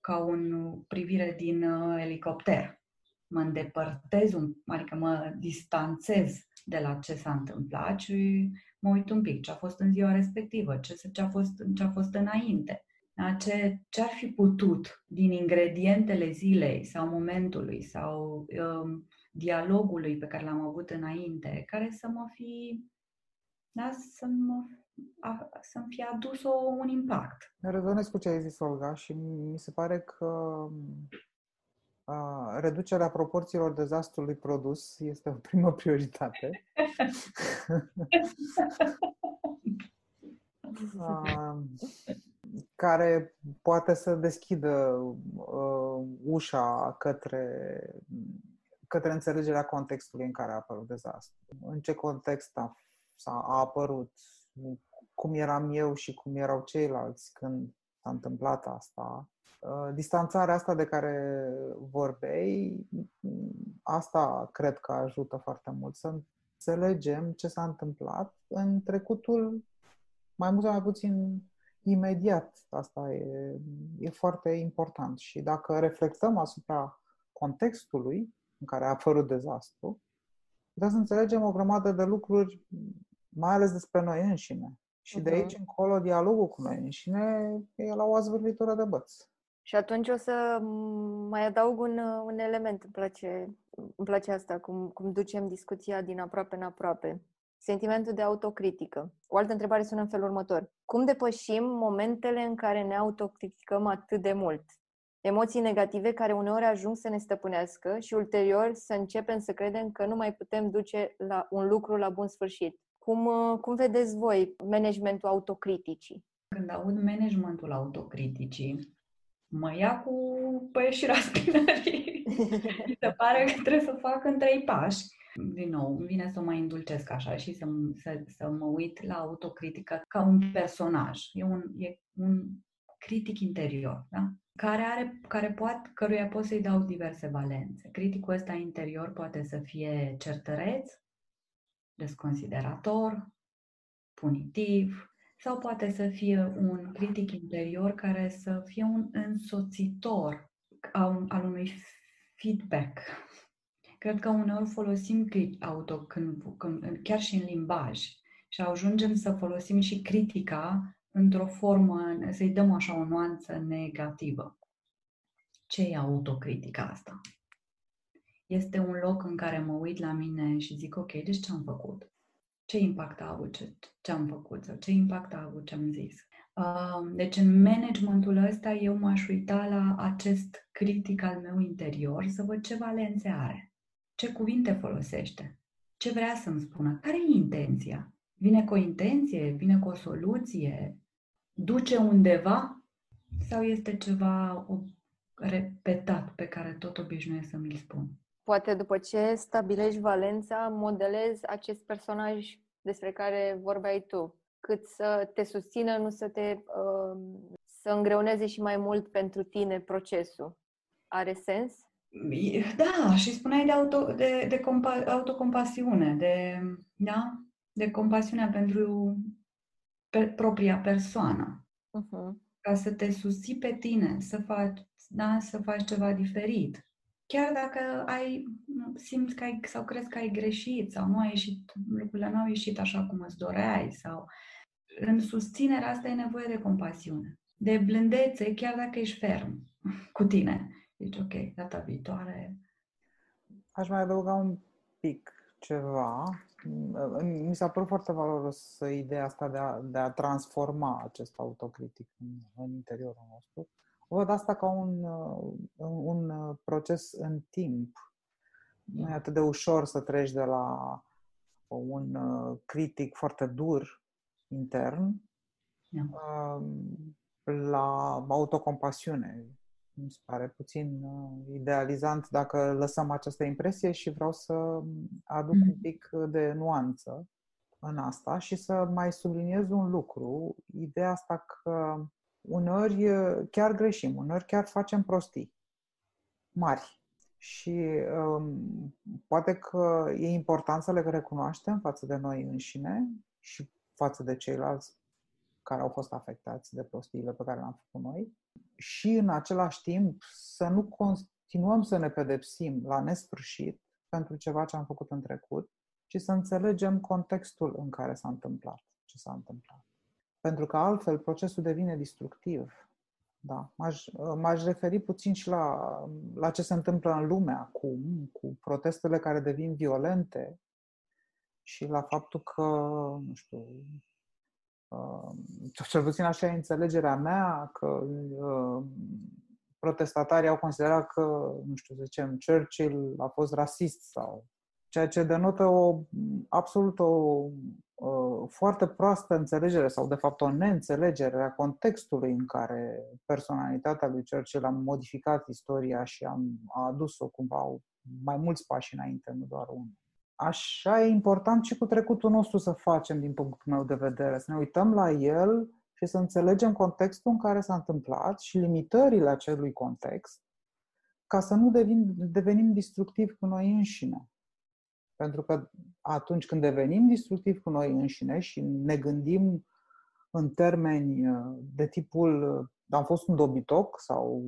ca un privire din uh, elicopter. Mă îndepărtez, un, adică mă distanțez de la ce s-a întâmplat și mă uit un pic ce a fost în ziua respectivă, ce, ce, a, fost, ce a fost înainte. Da? Ce, ce ar fi putut din ingredientele zilei sau momentului sau um, dialogului pe care l-am avut înainte, care să mă fi, da, să mă a, să-mi fie adus o, un impact. Rezonez cu ce ai zis, Olga, și mi se pare că a, reducerea proporțiilor dezastrului produs este o primă prioritate. [LAUGHS] [LAUGHS] a, care poate să deschidă uh, ușa către, către înțelegerea contextului în care a apărut dezastru. În ce context a, a apărut, cum eram eu și cum erau ceilalți când s-a întâmplat asta, uh, distanțarea asta de care vorbeai, asta cred că ajută foarte mult, să înțelegem ce s-a întâmplat în trecutul mai mult sau mai puțin imediat. Asta e, e foarte important. Și dacă reflectăm asupra contextului în care a apărut dezastru, putem să înțelegem o grămadă de lucruri, mai ales despre noi înșine. Și uh-huh. de aici încolo, dialogul cu noi înșine e la o azvârlitură de băț. Și atunci o să mai adaug un, un element. Îmi place, îmi place asta, cum, cum ducem discuția din aproape în aproape. Sentimentul de autocritică. O altă întrebare sună în felul următor. Cum depășim momentele în care ne autocriticăm atât de mult? Emoții negative care uneori ajung să ne stăpânească și ulterior să începem să credem că nu mai putem duce la un lucru la bun sfârșit. Cum, cum vedeți voi managementul autocriticii? Când aud managementul autocriticii, mă ia cu păieșirea [LAUGHS] spinării. Mi se pare că trebuie să fac în trei pași. Din nou, îmi vine să mă indulcesc așa și să, să, să mă uit la autocritică ca un personaj. E un, e un critic interior, da? care, are, care poate, căruia pot să-i dau diverse valențe. Criticul ăsta interior poate să fie certăreț, desconsiderator, punitiv, sau poate să fie un critic interior care să fie un însoțitor al, al unui feedback. Cred că uneori folosim auto când, când, chiar și în limbaj și ajungem să folosim și critica într-o formă, să-i dăm așa o nuanță negativă. Ce e autocritica asta? Este un loc în care mă uit la mine și zic, ok, deci ce am făcut? Ce impact a avut ce, ce am făcut sau ce impact a avut ce am zis? Uh, deci în managementul ăsta eu m-aș uita la acest critic al meu interior să văd ce valențe are, ce cuvinte folosește, ce vrea să-mi spună, care e intenția? Vine cu o intenție? Vine cu o soluție? duce undeva sau este ceva repetat pe care tot obișnuiesc să mi-l spun? Poate după ce stabilești valența, modelezi acest personaj despre care vorbeai tu, cât să te susțină, nu să te uh, să îngreuneze și mai mult pentru tine procesul. Are sens? Da, și spuneai de, auto, de, de compa, autocompasiune, de, da? de compasiunea pentru pe propria persoană. Uh-huh. Ca să te susții pe tine, să faci, da, să faci ceva diferit. Chiar dacă ai, simți că ai, sau crezi că ai greșit sau nu ai ieșit, lucrurile nu au ieșit așa cum îți doreai sau în susținerea asta e nevoie de compasiune, de blândețe, chiar dacă ești ferm cu tine. Deci, ok, data viitoare. Aș mai adăuga un pic ceva mi s-a părut foarte valoros ideea asta de a, de a transforma acest autocritic în, în interiorul nostru. Văd asta ca un, un proces în timp. Nu e atât de ușor să treci de la un critic foarte dur intern yeah. la autocompasiune mi se pare puțin uh, idealizant dacă lăsăm această impresie și vreau să aduc mm. un pic de nuanță în asta și să mai subliniez un lucru, ideea asta că uneori uh, chiar greșim, uneori chiar facem prostii mari. Și um, poate că e important să le recunoaștem față de noi înșine și față de ceilalți care au fost afectați de prostiile pe care le-am făcut noi și în același timp să nu continuăm să ne pedepsim la nesfârșit pentru ceva ce am făcut în trecut, ci să înțelegem contextul în care s-a întâmplat ce s-a întâmplat. Pentru că altfel procesul devine destructiv. Da. M-aș, m-aș referi puțin și la, la ce se întâmplă în lume acum, cu protestele care devin violente și la faptul că, nu știu, cel puțin așa e înțelegerea mea, că uh, protestatarii au considerat că, nu știu, să zicem, Churchill a fost rasist sau ceea ce denotă o absolut o, o foarte proastă înțelegere sau de fapt o neînțelegere a contextului în care personalitatea lui Churchill a modificat istoria și a, a adus-o cumva mai mulți pași înainte, nu doar unul așa e important și cu trecutul nostru să facem, din punctul meu de vedere, să ne uităm la el și să înțelegem contextul în care s-a întâmplat și limitările acelui context ca să nu devin, devenim destructivi cu noi înșine. Pentru că atunci când devenim destructivi cu noi înșine și ne gândim în termeni uh, de tipul uh, am fost un dobitoc sau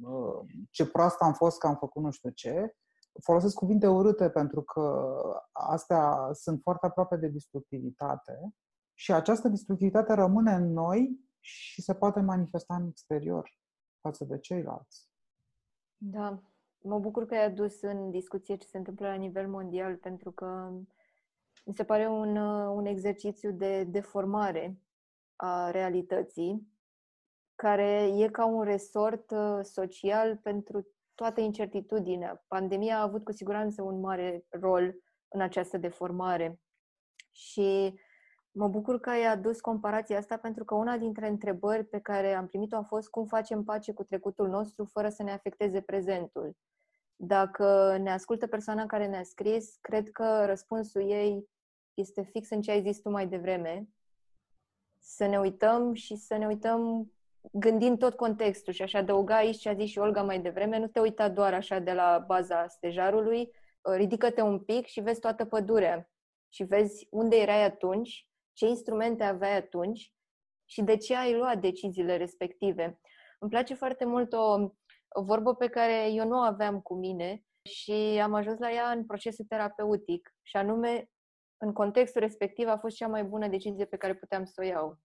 uh, ce prost am fost că am făcut nu știu ce, folosesc cuvinte urâte pentru că astea sunt foarte aproape de destructivitate și această destructivitate rămâne în noi și se poate manifesta în exterior față de ceilalți. Da, mă bucur că ai adus în discuție ce se întâmplă la nivel mondial, pentru că mi se pare un, un exercițiu de deformare a realității, care e ca un resort uh, social pentru toată incertitudinea. Pandemia a avut cu siguranță un mare rol în această deformare. Și mă bucur că ai adus comparația asta pentru că una dintre întrebări pe care am primit-o a fost cum facem pace cu trecutul nostru fără să ne afecteze prezentul. Dacă ne ascultă persoana care ne-a scris, cred că răspunsul ei este fix în ce ai zis tu mai devreme. Să ne uităm și să ne uităm gândind tot contextul și aș adăuga aici ce a zis și Olga mai devreme, nu te uita doar așa de la baza stejarului, uh, ridică-te un pic și vezi toată pădurea și vezi unde erai atunci, ce instrumente aveai atunci și de ce ai luat deciziile respective. Îmi place foarte mult o, o vorbă pe care eu nu o aveam cu mine și am ajuns la ea în procesul terapeutic și anume în contextul respectiv a fost cea mai bună decizie pe care puteam să o iau.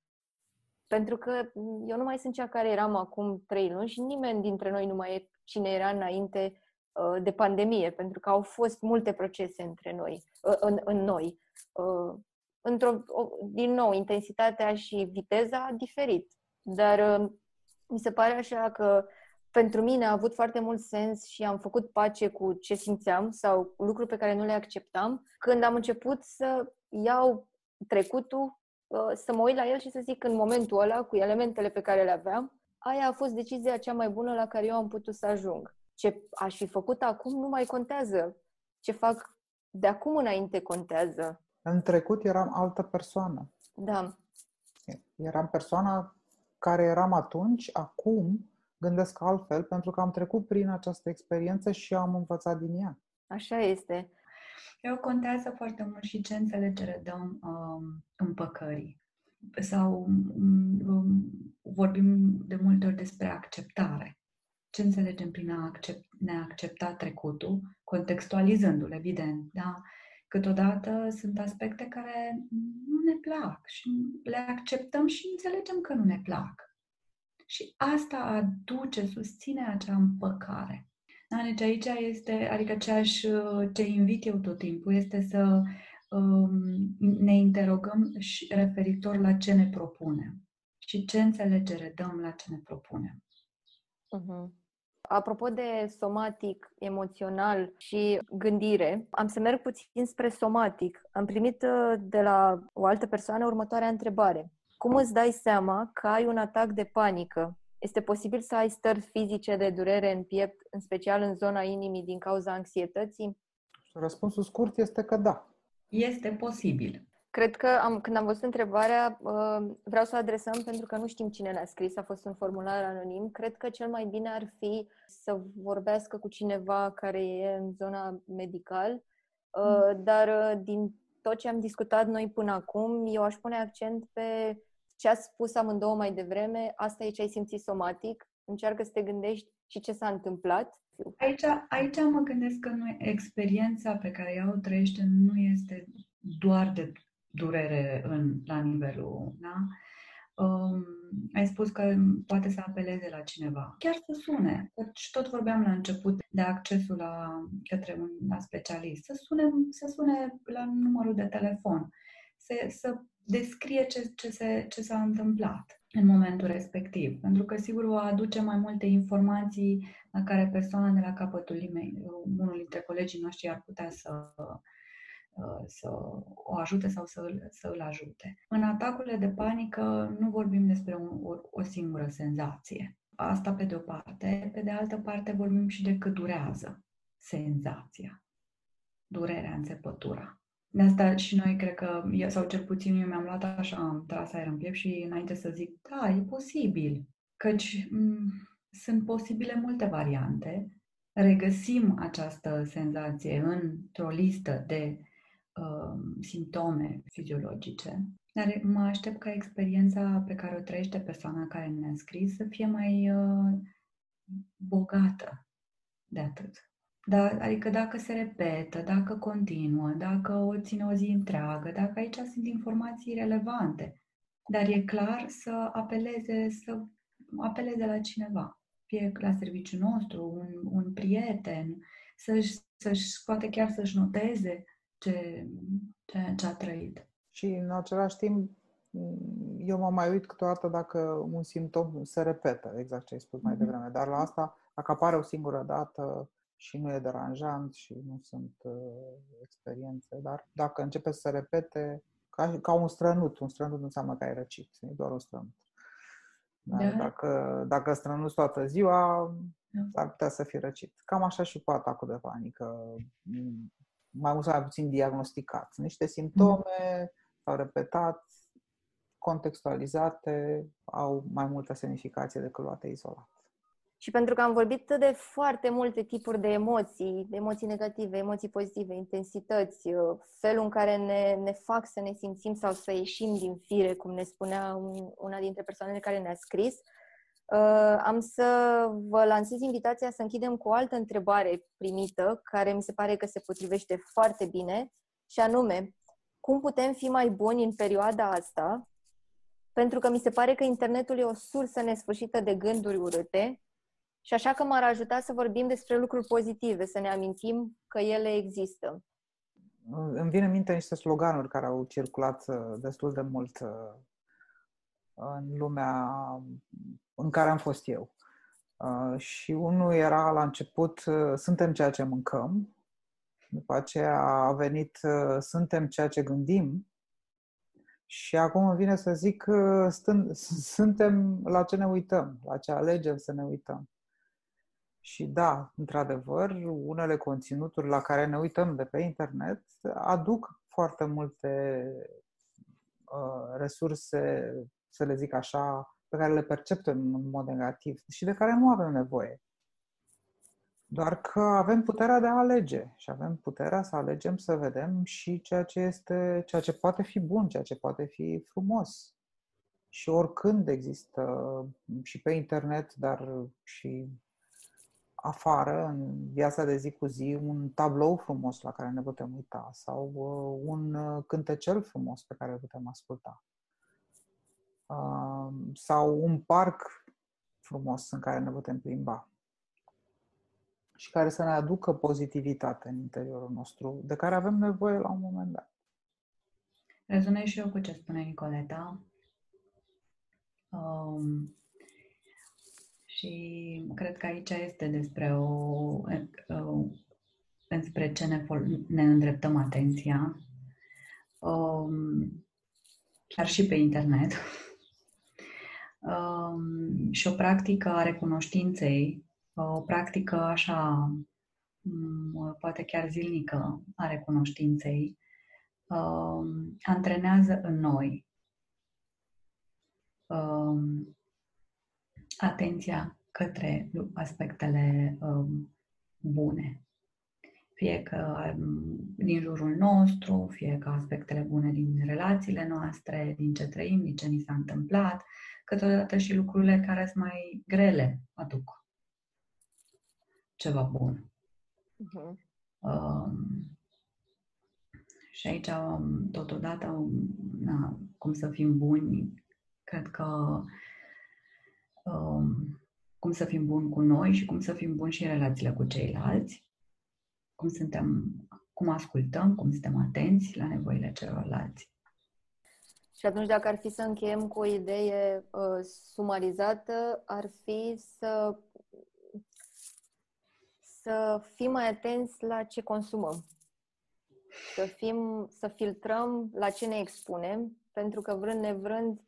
Pentru că eu nu mai sunt cea care eram acum trei luni și nimeni dintre noi nu mai e cine era înainte uh, de pandemie, pentru că au fost multe procese între noi, uh, în, în noi. Uh, într-o, din nou, intensitatea și viteza a diferit. Dar uh, mi se pare așa că pentru mine a avut foarte mult sens și am făcut pace cu ce simțeam sau lucruri pe care nu le acceptam când am început să iau trecutul Uh, să mă uit la el și să zic în momentul ăla, cu elementele pe care le aveam, aia a fost decizia cea mai bună la care eu am putut să ajung. Ce aș fi făcut acum nu mai contează. Ce fac de acum înainte contează. În trecut eram altă persoană. Da. Eram persoana care eram atunci, acum gândesc altfel, pentru că am trecut prin această experiență și am învățat din ea. Așa este. Eu contează foarte mult și ce înțelegere dăm um, împăcării. Sau um, vorbim de multe ori despre acceptare. Ce înțelegem prin a accept, ne accepta trecutul, contextualizându-l, evident, da? Câteodată sunt aspecte care nu ne plac și le acceptăm și înțelegem că nu ne plac. Și asta aduce, susține acea împăcare. Da, deci aici este, adică ce, aș, ce invit eu tot timpul este să um, ne interogăm și referitor la ce ne propunem și ce înțelegere dăm la ce ne propunem. Uh-huh. Apropo de somatic, emoțional și gândire, am să merg puțin spre somatic. Am primit uh, de la o altă persoană următoarea întrebare. Cum îți dai seama că ai un atac de panică este posibil să ai stări fizice de durere în piept, în special în zona inimii, din cauza anxietății? Răspunsul scurt este că da. Este posibil. Cred că am, când am văzut întrebarea, uh, vreau să o adresăm pentru că nu știm cine ne-a scris, a fost un formular anonim. Cred că cel mai bine ar fi să vorbească cu cineva care e în zona medical, uh, mm. dar uh, din tot ce am discutat noi până acum, eu aș pune accent pe ce ați spus amândouă mai devreme, asta e ce ai simțit somatic, încearcă să te gândești și ce s-a întâmplat. Aici, aici mă gândesc că nu, experiența pe care ea o trăiește nu este doar de durere în, la nivelul, da? Um, ai spus că poate să apeleze la cineva. Chiar să sune. Deci tot vorbeam la început de accesul la, către un la specialist. Să sune, să sune la numărul de telefon. Să, să descrie ce, ce, se, ce s-a întâmplat în momentul respectiv. Pentru că, sigur, o aduce mai multe informații la care persoana de la capătul limei, unul dintre colegii noștri ar putea să, să o ajute sau să îl, să îl ajute. În atacurile de panică nu vorbim despre un, o, o singură senzație. Asta pe de o parte. Pe de altă parte vorbim și de cât durează senzația, durerea, înțepătura. De asta și noi cred că, sau cel puțin eu mi-am luat așa, am tras aer în piept și înainte să zic, da, e posibil. Căci m- sunt posibile multe variante. Regăsim această senzație într-o listă de uh, simptome fiziologice, dar mă aștept ca experiența pe care o trăiește persoana care ne-a scris să fie mai uh, bogată de atât. Da, adică dacă se repetă, dacă continuă, dacă o ține o zi întreagă, dacă aici sunt informații relevante, dar e clar să apeleze, să apeleze la cineva, fie la serviciul nostru, un, un prieten, să-și, să-și poate chiar să-și noteze ce, ce, ce a trăit. Și în același timp, eu mă mai uit câteodată dacă un simptom se repetă, exact ce ai spus mai mhm. devreme, dar la asta, dacă apare o singură dată și nu e deranjant și nu sunt uh, experiențe, dar dacă începe să se repete, ca, ca un strănut, un strănut nu înseamnă că ai răcit, e doar un strănut. Da? Dacă, dacă strănuți toată ziua, da. ar putea să fie răcit. Cam așa și cu atacul de panică, mai mult sau mai puțin diagnosticat. Niște simptome mm. s-au repetat, contextualizate, au mai multă semnificație decât luate izolat. Și pentru că am vorbit de foarte multe tipuri de emoții, de emoții negative, emoții pozitive, intensități, uh, felul în care ne, ne fac să ne simțim sau să ieșim din fire, cum ne spunea una dintre persoanele care ne-a scris, uh, am să vă lansez invitația să închidem cu o altă întrebare primită, care mi se pare că se potrivește foarte bine, și anume, cum putem fi mai buni în perioada asta? Pentru că mi se pare că internetul e o sursă nesfârșită de gânduri urâte și așa că m-ar ajuta să vorbim despre lucruri pozitive, să ne amintim că ele există. Îmi vine în minte niște sloganuri care au circulat uh, destul de mult uh, în lumea în care am fost eu. Uh, și unul era la început, suntem ceea ce mâncăm, după aceea a venit, suntem ceea ce gândim, și acum îmi vine să zic, stând, [LAUGHS] suntem la ce ne uităm, la ce alegem să ne uităm. Și da, într-adevăr, unele conținuturi la care ne uităm de pe internet aduc foarte multe uh, resurse, să le zic așa, pe care le percepem în mod negativ și de care nu avem nevoie. Doar că avem puterea de a alege și avem puterea să alegem să vedem și ceea ce este, ceea ce poate fi bun, ceea ce poate fi frumos. Și oricând există și pe internet, dar și afară, în viața de zi cu zi, un tablou frumos la care ne putem uita sau uh, un uh, cântecel frumos pe care îl putem asculta. Uh, sau un parc frumos în care ne putem plimba și care să ne aducă pozitivitate în interiorul nostru, de care avem nevoie la un moment dat. Rezonez și eu cu ce spune Nicoleta. Um, și cred că aici este despre o, o înspre ce ne, ne îndreptăm atenția, um, chiar și pe internet. [LAUGHS] Um, și o practică a recunoștinței, o practică așa, um, poate chiar zilnică a recunoștinței, um, antrenează în noi um, atenția către aspectele um, bune. Fie că um, din jurul nostru, fie că aspectele bune din relațiile noastre, din ce trăim, din ce ni s-a întâmplat, câteodată și lucrurile care sunt mai grele aduc ceva bun. Uh-huh. Um, și aici, um, totodată, um, na, cum să fim buni, cred că um, cum să fim buni cu noi și cum să fim buni și în relațiile cu ceilalți, cum suntem, cum ascultăm, cum suntem atenți la nevoile celorlalți. Și atunci, dacă ar fi să încheiem cu o idee uh, sumarizată, ar fi să, să fim mai atenți la ce consumăm. Să, fim, să filtrăm la ce ne expunem, pentru că vrând nevrând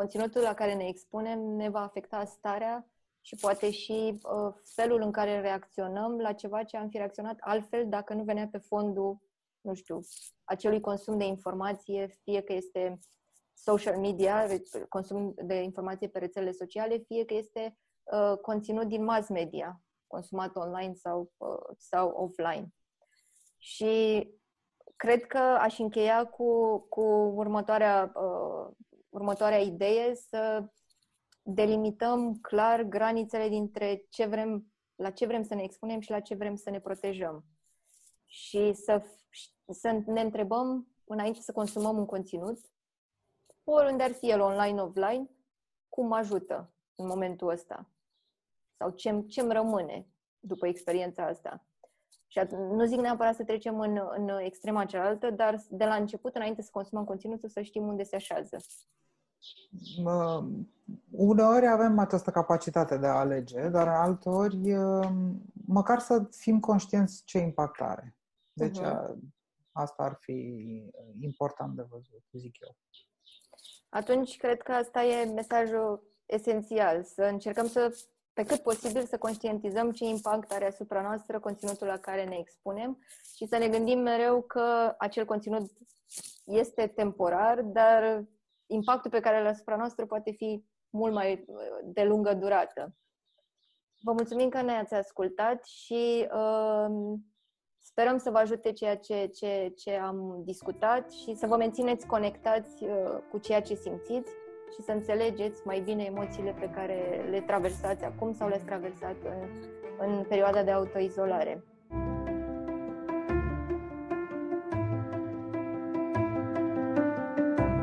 conținutul la care ne expunem ne va afecta starea și poate și uh, felul în care reacționăm la ceva ce am fi reacționat altfel dacă nu venea pe fondul nu știu, acelui consum de informație, fie că este social media, consum de informație pe rețelele sociale, fie că este uh, conținut din mass media, consumat online sau, uh, sau offline. Și cred că aș încheia cu, cu următoarea, uh, următoarea idee, să delimităm clar granițele dintre ce vrem, la ce vrem să ne expunem și la ce vrem să ne protejăm. Și să, să ne întrebăm, înainte să consumăm un conținut, oriunde ar fi el, online, offline, cum ajută în momentul ăsta? Sau ce îmi rămâne după experiența asta? Și nu zic neapărat să trecem în, în extrema cealaltă, dar de la început, înainte să consumăm conținutul, să știm unde se așează. Uneori avem această capacitate de a alege, dar alteori măcar să fim conștienți ce impact are. Deci uh-huh. asta ar fi important de văzut, zic eu. Atunci cred că asta e mesajul esențial, să încercăm să pe cât posibil să conștientizăm ce impact are asupra noastră conținutul la care ne expunem și să ne gândim mereu că acel conținut este temporar, dar impactul pe care îl asupra noastră poate fi mult mai de lungă durată. Vă mulțumim că ne-ați ascultat și uh, sperăm să vă ajute ceea ce, ce, ce am discutat și să vă mențineți conectați uh, cu ceea ce simțiți și să înțelegeți mai bine emoțiile pe care le traversați acum sau le-ați traversat în, în perioada de autoizolare.